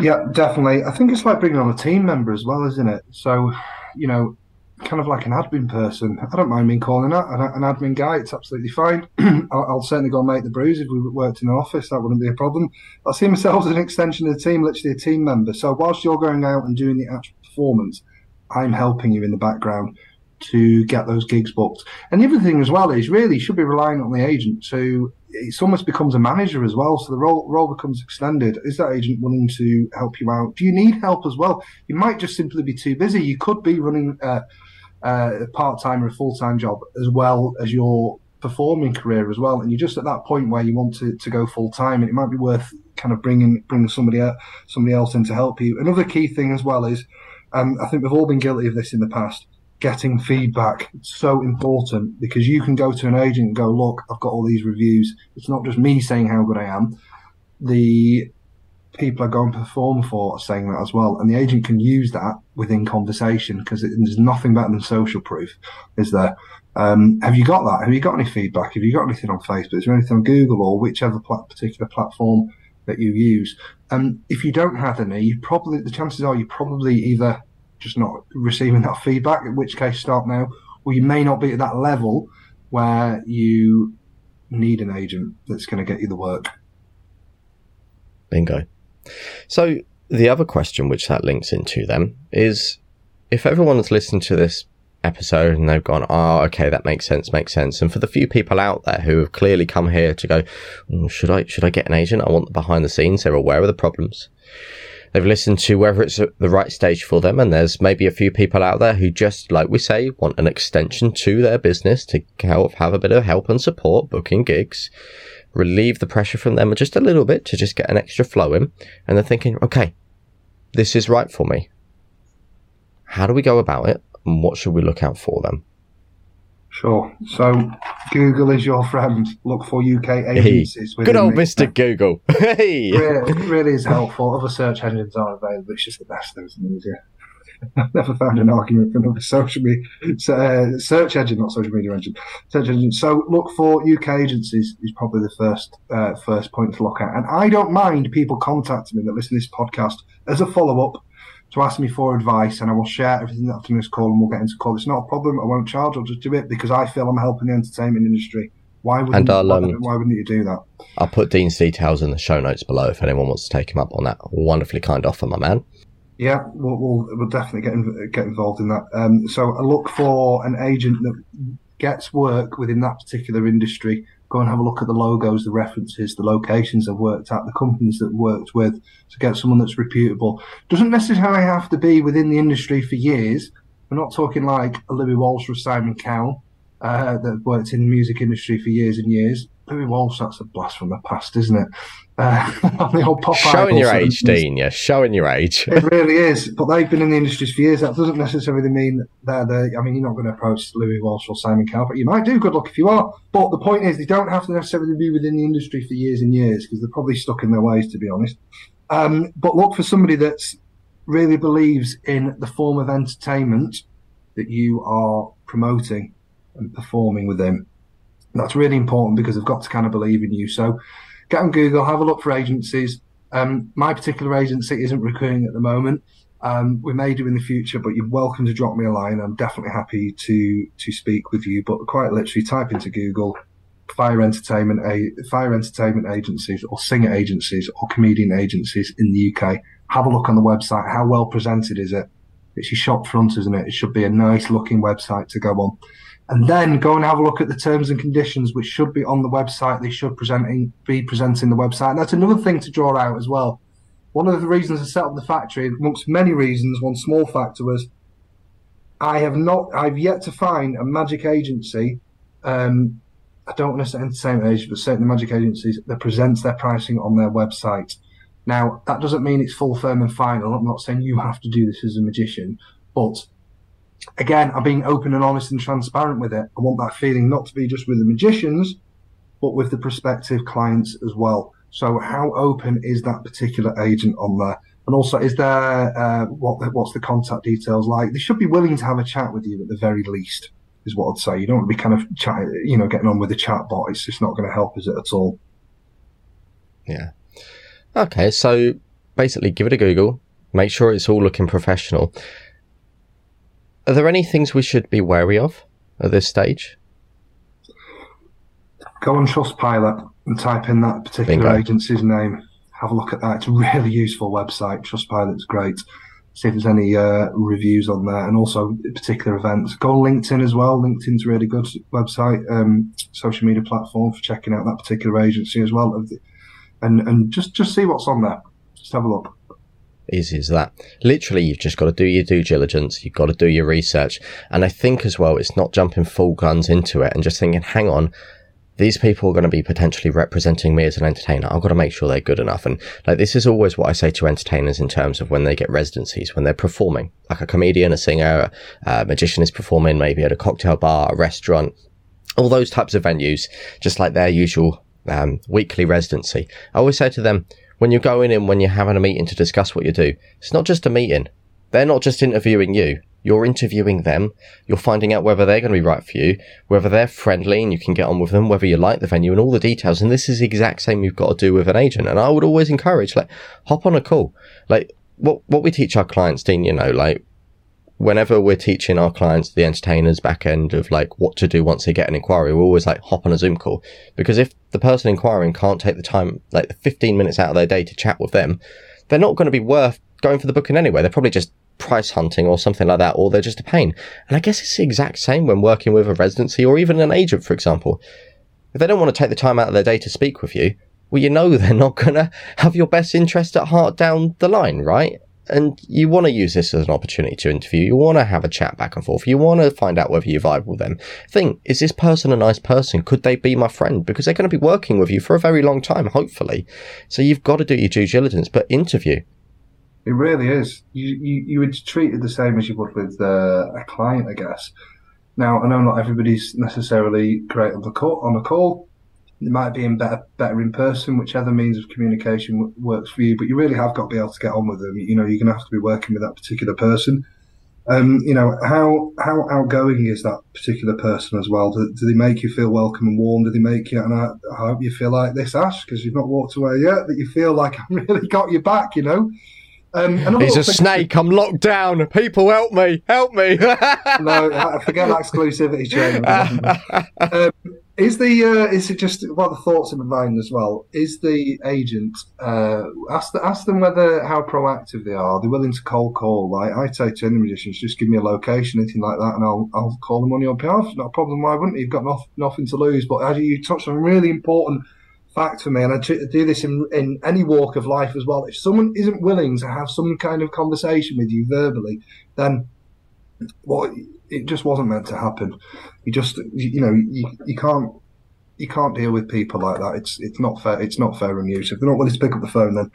Yeah, definitely. I think it's like bringing on a team member as well, isn't it? So, you know, kind of like an admin person. I don't mind being calling that an, admin guy. It's absolutely fine. I'll, I'll, certainly go and make the brews if we worked in an office. That wouldn't be a problem. I see myself as an extension of the team, literally a team member. So whilst you're going out and doing the actual performance, I'm helping you in the background to get those gigs booked. And the other thing as well is really should be relying on the agent to it almost becomes a manager as well. So the role role becomes extended. Is that agent willing to help you out? Do you need help as well? You might just simply be too busy. You could be running uh, uh, a part time or a full time job as well as your performing career as well. And you're just at that point where you want to, to go full time, and it might be worth kind of bringing bringing somebody else, somebody else in to help you. Another key thing as well is, um, I think we've all been guilty of this in the past. Getting feedback it's so important because you can go to an agent and go, look, I've got all these reviews. It's not just me saying how good I am. The people are going to perform for saying that as well. And the agent can use that within conversation because there's nothing better than social proof, is there? Um, have you got that? Have you got any feedback? Have you got anything on Facebook? Is there anything on Google or whichever particular platform that you use? Um, if you don't have any, you probably the chances are you're probably either just not receiving that feedback, in which case start now, or you may not be at that level where you need an agent that's going to get you the work. Bingo. So the other question which that links into then is if everyone's listened to this episode and they've gone, oh, okay, that makes sense, makes sense. And for the few people out there who have clearly come here to go, mm, should I, should I get an agent? I want the behind the scenes. They're aware of the problems. They've listened to whether it's the right stage for them. And there's maybe a few people out there who just, like we say, want an extension to their business to help have a bit of help and support booking gigs, relieve the pressure from them just a little bit to just get an extra flow in. And they're thinking, okay, this is right for me. How do we go about it? And what should we look out for then? Sure. So Google is your friend. Look for UK agencies. Hey, good old Mr. Google. hey. Really, really is helpful. Other search engines are available. It's just the best of them, isn't I've never found an argument for another social media uh, search engine, not social media engine, search engine. So look for UK agencies is probably the first uh, first point to look at. And I don't mind people contacting me that listen to this podcast as a follow up to ask me for advice, and I will share everything after this call, and we'll get into call. It's not a problem. I won't charge. I'll just do it because I feel I'm helping the entertainment industry. Why wouldn't, um, why wouldn't you do that? I'll put Dean's details in the show notes below if anyone wants to take him up on that wonderfully kind offer, my man. Yeah, we'll, we'll, we'll definitely get in, get involved in that. Um, so I look for an agent that gets work within that particular industry go and have a look at the logos, the references, the locations I've worked at, the companies that worked with to get someone that's reputable. Doesn't necessarily have to be within the industry for years. We're not talking like a Louis Walsh or Simon Cowell uh, that worked in the music industry for years and years. Louis Walsh, that's a blast from the past, isn't it? Uh, the old pop showing your age, Dean. Yeah, showing your age. it really is. But they've been in the industry for years. That doesn't necessarily mean that they're. I mean, you're not going to approach Louis Walsh or Simon Cowell, but you might do. Good luck if you are. But the point is, they don't have to necessarily be within the industry for years and years because they're probably stuck in their ways, to be honest. Um, but look for somebody that really believes in the form of entertainment that you are promoting and performing with them. That's really important because they've got to kind of believe in you. So get on Google, have a look for agencies. Um, my particular agency isn't recruiting at the moment. Um, we may do in the future, but you're welcome to drop me a line. I'm definitely happy to to speak with you. But quite literally, type into Google fire entertainment a fire entertainment agencies or singer agencies or comedian agencies in the UK. Have a look on the website. How well presented is it? It's your shop front, isn't it? It should be a nice looking website to go on and then go and have a look at the terms and conditions, which should be on the website. They should presenting be presenting the website. And that's another thing to draw out as well. One of the reasons I set up the factory, amongst many reasons, one small factor was I have not, I've yet to find a magic agency. Um, I don't want to say entertainment agency, but certainly magic agencies that presents their pricing on their website. Now, that doesn't mean it's full, firm, and final. I'm not saying you have to do this as a magician, but again, I'm being open and honest and transparent with it. I want that feeling not to be just with the magicians, but with the prospective clients as well. So, how open is that particular agent on there? And also, is there uh, what what's the contact details like? They should be willing to have a chat with you at the very least, is what I'd say. You don't want to be kind of chat, you know, getting on with the chat bot. It's just not going to help, is it at all? Yeah. Okay, so basically, give it a Google. Make sure it's all looking professional. Are there any things we should be wary of at this stage? Go on Trustpilot and type in that particular Bingo. agency's name. Have a look at that. It's a really useful website. Trustpilot's great. See if there's any uh, reviews on there and also particular events. Go on LinkedIn as well. LinkedIn's a really good website, um, social media platform for checking out that particular agency as well. And and just just see what's on there. Just have a look easy as that. Literally, you've just got to do your due diligence. You've got to do your research. And I think as well, it's not jumping full guns into it and just thinking, hang on, these people are going to be potentially representing me as an entertainer. I've got to make sure they're good enough. And like, this is always what I say to entertainers in terms of when they get residencies, when they're performing, like a comedian, a singer, a magician is performing maybe at a cocktail bar, a restaurant, all those types of venues, just like their usual um, weekly residency. I always say to them, when you're going in, when you're having a meeting to discuss what you do, it's not just a meeting. They're not just interviewing you. You're interviewing them. You're finding out whether they're going to be right for you, whether they're friendly and you can get on with them, whether you like the venue and all the details. And this is the exact same you've got to do with an agent. And I would always encourage, like, hop on a call. Like, what, what we teach our clients, Dean, you know, like, whenever we're teaching our clients, the entertainers back end of like what to do once they get an inquiry, we're always like hop on a Zoom call because if the person inquiring can't take the time, like the 15 minutes out of their day to chat with them, they're not going to be worth going for the booking anyway. They're probably just price hunting or something like that, or they're just a pain. And I guess it's the exact same when working with a residency or even an agent, for example. If they don't want to take the time out of their day to speak with you, well, you know they're not going to have your best interest at heart down the line, right? And you want to use this as an opportunity to interview. You want to have a chat back and forth. You want to find out whether you vibe with them. Think, is this person a nice person? Could they be my friend? Because they're going to be working with you for a very long time, hopefully. So you've got to do your due diligence, but interview. It really is. You, you, you would treat it the same as you would with uh, a client, I guess. Now, I know not everybody's necessarily great on the call, on a call. They might be in better better in person, whichever means of communication w- works for you. But you really have got to be able to get on with them. You know, you're going to have to be working with that particular person. Um, you know, how how outgoing is that particular person as well? Do, do they make you feel welcome and warm? Do they make you? And I, I hope you feel like this, Ash, because you've not walked away yet. That you feel like I've really got your back. You know. Um, He's a snake. I'm locked down. People, help me! Help me! no, I forget that exclusivity chain. um, is the uh, is it just what the thoughts in my mind as well? Is the agent uh, ask the, ask them whether how proactive they are? They're willing to cold call. Like I say to any musicians, just give me a location, anything like that, and I'll I'll call them on your behalf. Not a problem. Why wouldn't you? You've got nothing, nothing to lose. But as you touched on, really important fact for me, and I do this in, in any walk of life as well. If someone isn't willing to have some kind of conversation with you verbally, then well, it just wasn't meant to happen. You just, you know, you, you can't you can't deal with people like that. It's it's not fair. It's not fair on you. So if they're not willing to pick up the phone, then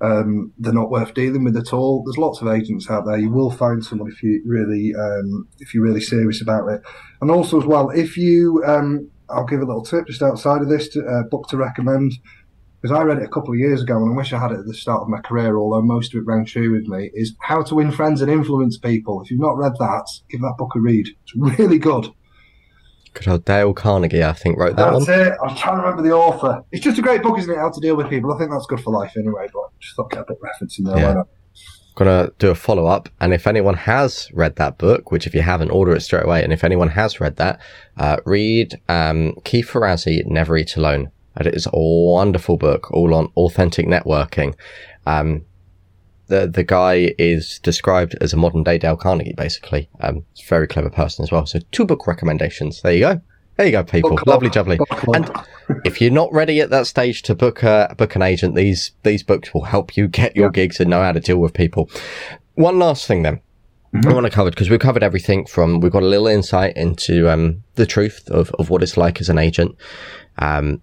um, they're not worth dealing with at all. There's lots of agents out there. You will find someone if you really um, if you're really serious about it. And also as well, if you um, I'll give a little tip just outside of this to, uh, book to recommend because I read it a couple of years ago and I wish I had it at the start of my career, although most of it rang true with me, is How to Win Friends and Influence People. If you've not read that, give that book a read. It's really good. Good old Dale Carnegie, I think, wrote that that's one. it. I was trying to remember the author. It's just a great book, isn't it? How to deal with people. I think that's good for life anyway, but I just thought I'd get a bit reference in there. Yeah gonna do a follow up. And if anyone has read that book, which if you haven't, order it straight away. And if anyone has read that, uh, read um, Keith Ferrazzi, Never Eat Alone. And it is a wonderful book, all on authentic networking. Um, the the guy is described as a modern day Dale Carnegie, basically. Um, very clever person as well. So two book recommendations. There you go. There you go, people. Lovely, jubbly. And if you're not ready at that stage to book a book an agent, these these books will help you get your yeah. gigs and know how to deal with people. One last thing, then. Mm-hmm. I want to cover because we've covered everything from we've got a little insight into um, the truth of, of what it's like as an agent. Um,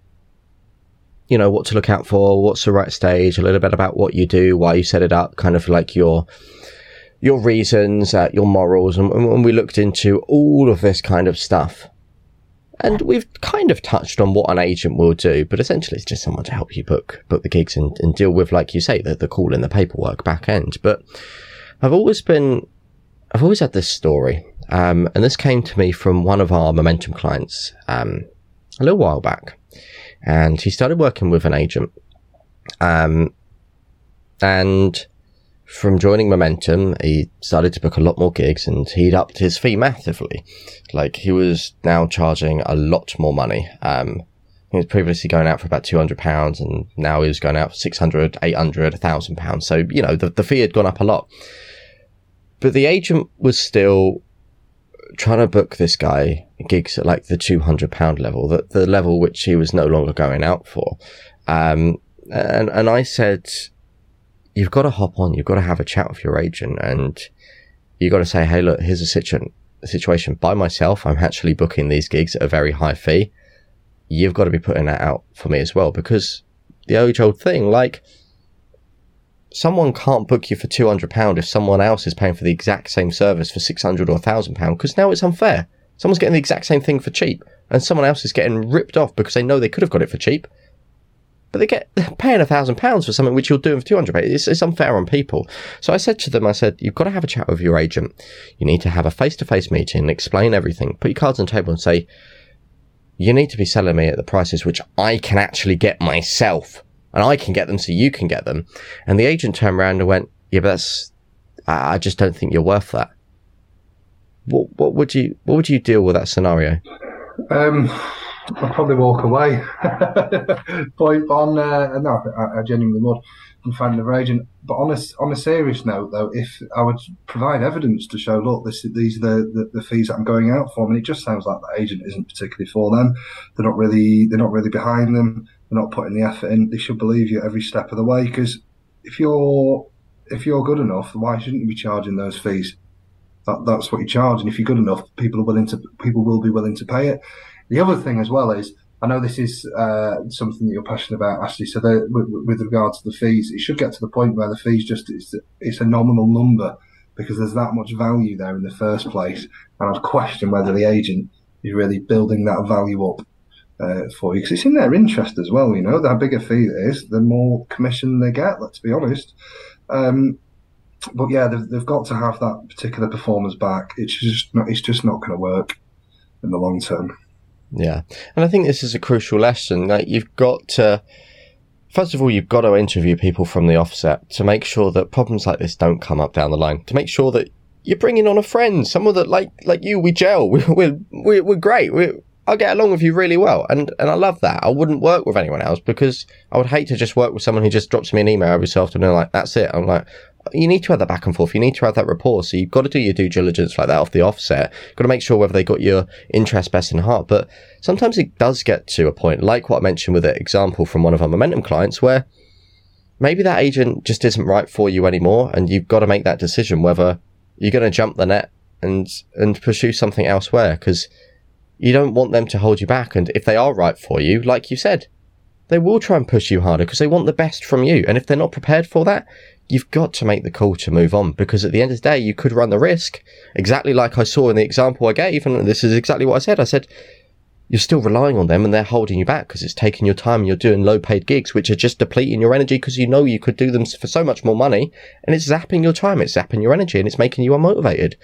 you know what to look out for, what's the right stage, a little bit about what you do, why you set it up, kind of like your your reasons, uh, your morals, and, and we looked into all of this kind of stuff. And we've kind of touched on what an agent will do, but essentially it's just someone to help you book book the gigs and, and deal with, like you say, the, the call and the paperwork back end. But I've always been, I've always had this story, um, and this came to me from one of our momentum clients um, a little while back, and he started working with an agent, um, and from joining Momentum, he started to book a lot more gigs and he'd upped his fee massively. Like he was now charging a lot more money. Um, he was previously going out for about £200 and now he was going out for 600, 800, 1000 pounds. So, you know, the, the fee had gone up a lot. But the agent was still trying to book this guy gigs at like the £200 level, the, the level which he was no longer going out for. Um, and, and I said, you've got to hop on, you've got to have a chat with your agent and you've got to say, Hey, look, here's a situation, a situation by myself. I'm actually booking these gigs at a very high fee. You've got to be putting that out for me as well because the age old thing, like someone can't book you for £200 if someone else is paying for the exact same service for 600 or £1,000 because now it's unfair. Someone's getting the exact same thing for cheap and someone else is getting ripped off because they know they could have got it for cheap. But they get paying a thousand pounds for something which you're doing for 200 it's, it's unfair on people. So i said to them i said you've got to have a chat with your agent. You need to have a face-to-face meeting and explain everything put your cards on the table and say you need to be selling me at the prices which i can actually get myself and i can get them so you can get them and the agent turned around and went yeah but that's i just don't think you're worth that what, what would you what would you deal with that scenario? Um, I'd probably walk away. Point on. Uh, no, I, I genuinely would. I'm finding the agent. But on a, on a serious note, though, if I would provide evidence to show, look, this, these are the, the, the, fees that I'm going out for, and it just sounds like the agent isn't particularly for them. They're not really they're not really behind them. They're not putting the effort in. They should believe you every step of the way. Because if you're if you're good enough, why shouldn't you be charging those fees? That, that's what you charge, and if you're good enough, people are willing to people will be willing to pay it. The other thing as well is I know this is uh, something that you're passionate about, Ashley. So with, with regard to the fees, it should get to the point where the fees just it's, it's a nominal number because there's that much value there in the first place. And I'd question whether the agent is really building that value up uh, for you because it's in their interest as well. You know, the bigger fee it is, the more commission they get. Let's be honest. Um, but yeah, they've, they've got to have that particular performance back. It's just not, it's just not going to work in the long term. Yeah. And I think this is a crucial lesson. Like you've got to, first of all, you've got to interview people from the offset to make sure that problems like this don't come up down the line, to make sure that you're bringing on a friend, someone that like, like you, we gel, we're, we're, we're great. We're, I get along with you really well. And, and I love that. I wouldn't work with anyone else because I would hate to just work with someone who just drops me an email every so often and like, that's it. I'm like, you need to have that back and forth. You need to have that rapport. So you've got to do your due diligence like that off the offset. You've got to make sure whether they got your interest best in heart. But sometimes it does get to a point, like what I mentioned with the example from one of our momentum clients, where maybe that agent just isn't right for you anymore. And you've got to make that decision whether you're going to jump the net and, and pursue something elsewhere because you don't want them to hold you back. And if they are right for you, like you said, they will try and push you harder because they want the best from you. And if they're not prepared for that, you've got to make the call to move on because at the end of the day, you could run the risk, exactly like I saw in the example I gave. And this is exactly what I said. I said, you're still relying on them and they're holding you back because it's taking your time and you're doing low paid gigs, which are just depleting your energy because you know you could do them for so much more money and it's zapping your time, it's zapping your energy and it's making you unmotivated.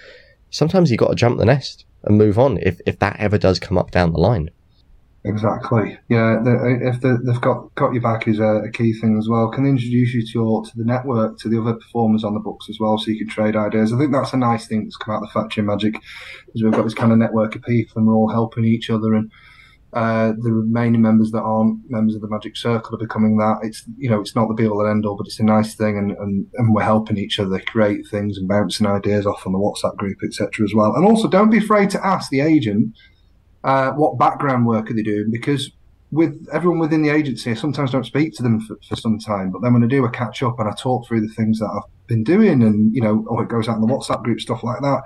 Sometimes you've got to jump the nest and move on if, if that ever does come up down the line. Exactly. Yeah, if they've got got your back is a, a, key thing as well. Can they introduce you to your to the network, to the other performers on the books as well, so you can trade ideas. I think that's a nice thing that's come out of the Factory Magic, is we've got this kind of network of people and we're all helping each other and. Uh, the remaining members that aren't members of the Magic Circle are becoming that. It's you know it's not the be all and end all, but it's a nice thing, and, and, and we're helping each other create things and bouncing ideas off on the WhatsApp group, etc. As well. And also, don't be afraid to ask the agent uh, what background work are they doing? Because with everyone within the agency, I sometimes don't speak to them for, for some time, but then when I do, I catch up and I talk through the things that I've been doing, and you know, or it goes out in the WhatsApp group, stuff like that.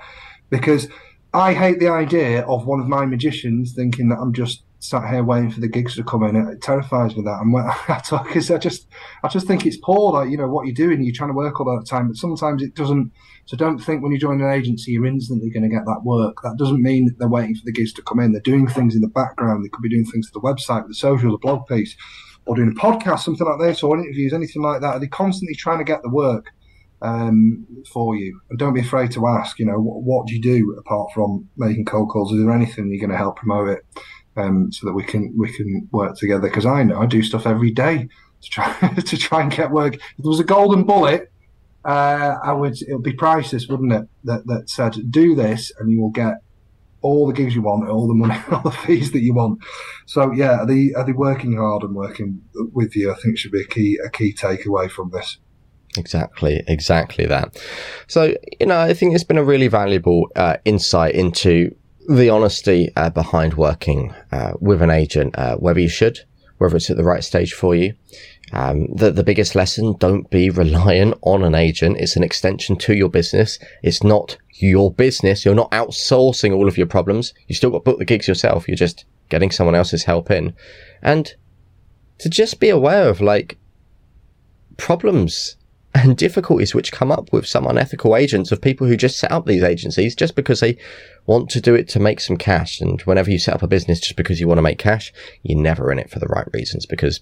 Because I hate the idea of one of my magicians thinking that I'm just sat here waiting for the gigs to come in. It terrifies me that. And when I talk, I just, I just think it's poor. Like you know what you're doing, you're trying to work all the time, but sometimes it doesn't. So don't think when you join an agency you're instantly going to get that work. That doesn't mean that they're waiting for the gigs to come in. They're doing things in the background. They could be doing things to the website, the social, the blog piece, or doing a podcast, something like this, or interviews, anything like that. Are they constantly trying to get the work? um, for you. And don't be afraid to ask, you know, what, what, do you do apart from making cold calls? Is there anything you're going to help promote it? Um, so that we can we can work together. Because I know I do stuff every day to try to try and get work. If there was a golden bullet, uh, I would it would be priceless, wouldn't it? That that said, do this and you will get all the gigs you want, all the money, all the fees that you want. So yeah, are they are they working hard and working with you? I think should be a key a key takeaway from this. Exactly, exactly that. So, you know, I think it's been a really valuable uh, insight into the honesty uh, behind working uh, with an agent, uh, whether you should, whether it's at the right stage for you. Um, the, the biggest lesson, don't be reliant on an agent. It's an extension to your business. It's not your business. You're not outsourcing all of your problems. You still got to book the gigs yourself. You're just getting someone else's help in. And to just be aware of like problems and difficulties which come up with some unethical agents of people who just set up these agencies just because they want to do it to make some cash. And whenever you set up a business just because you want to make cash, you're never in it for the right reasons because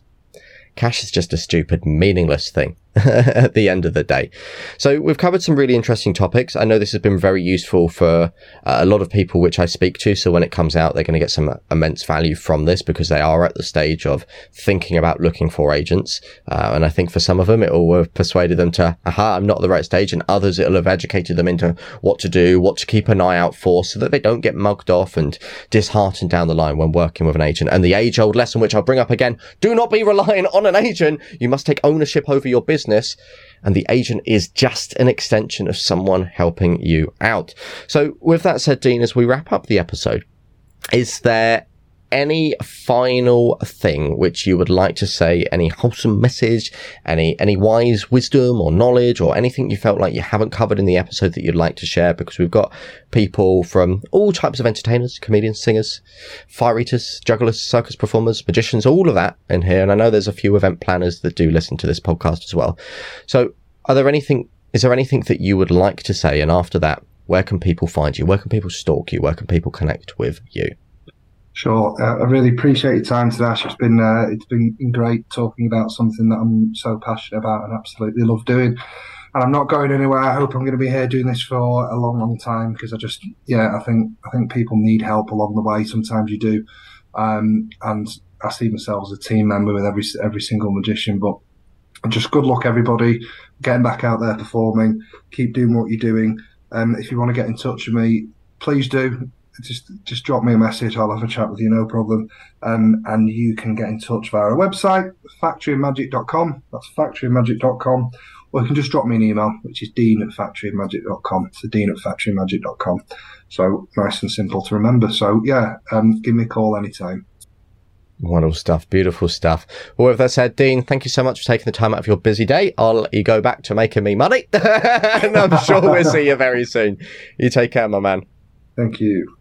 cash is just a stupid, meaningless thing. at the end of the day. So we've covered some really interesting topics. I know this has been very useful for uh, a lot of people which I speak to. So when it comes out, they're going to get some immense value from this because they are at the stage of thinking about looking for agents. Uh, and I think for some of them, it will have persuaded them to, aha, I'm not at the right stage. And others, it'll have educated them into what to do, what to keep an eye out for so that they don't get mugged off and disheartened down the line when working with an agent. And the age old lesson, which I'll bring up again, do not be reliant on an agent. You must take ownership over your business business and the agent is just an extension of someone helping you out. So with that said, Dean, as we wrap up the episode, is there any final thing which you would like to say, any wholesome message, any any wise wisdom or knowledge or anything you felt like you haven't covered in the episode that you'd like to share? Because we've got people from all types of entertainers, comedians, singers, fire eaters, jugglers, circus performers, magicians, all of that in here. And I know there's a few event planners that do listen to this podcast as well. So are there anything is there anything that you would like to say? And after that, where can people find you? Where can people stalk you? Where can people connect with you? Sure, uh, I really appreciate your time today. Ash. It's been uh, it's been great talking about something that I'm so passionate about and absolutely love doing. And I'm not going anywhere. I hope I'm going to be here doing this for a long, long time because I just, yeah, I think I think people need help along the way. Sometimes you do, um, and I see myself as a team member with every every single magician. But just good luck, everybody, getting back out there performing. Keep doing what you're doing. Um, if you want to get in touch with me, please do just just drop me a message. I'll have a chat with you, no problem. Um, and you can get in touch via our website, factoryofmagic.com. That's factoryofmagic.com. Or you can just drop me an email, which is dean at factoryofmagic.com. So dean at factoryofmagic.com. So nice and simple to remember. So yeah, um, give me a call anytime. Wonderful stuff. Beautiful stuff. Well, with that said, Dean, thank you so much for taking the time out of your busy day. I'll let you go back to making me money. and I'm sure we'll see you very soon. You take care, my man. Thank you.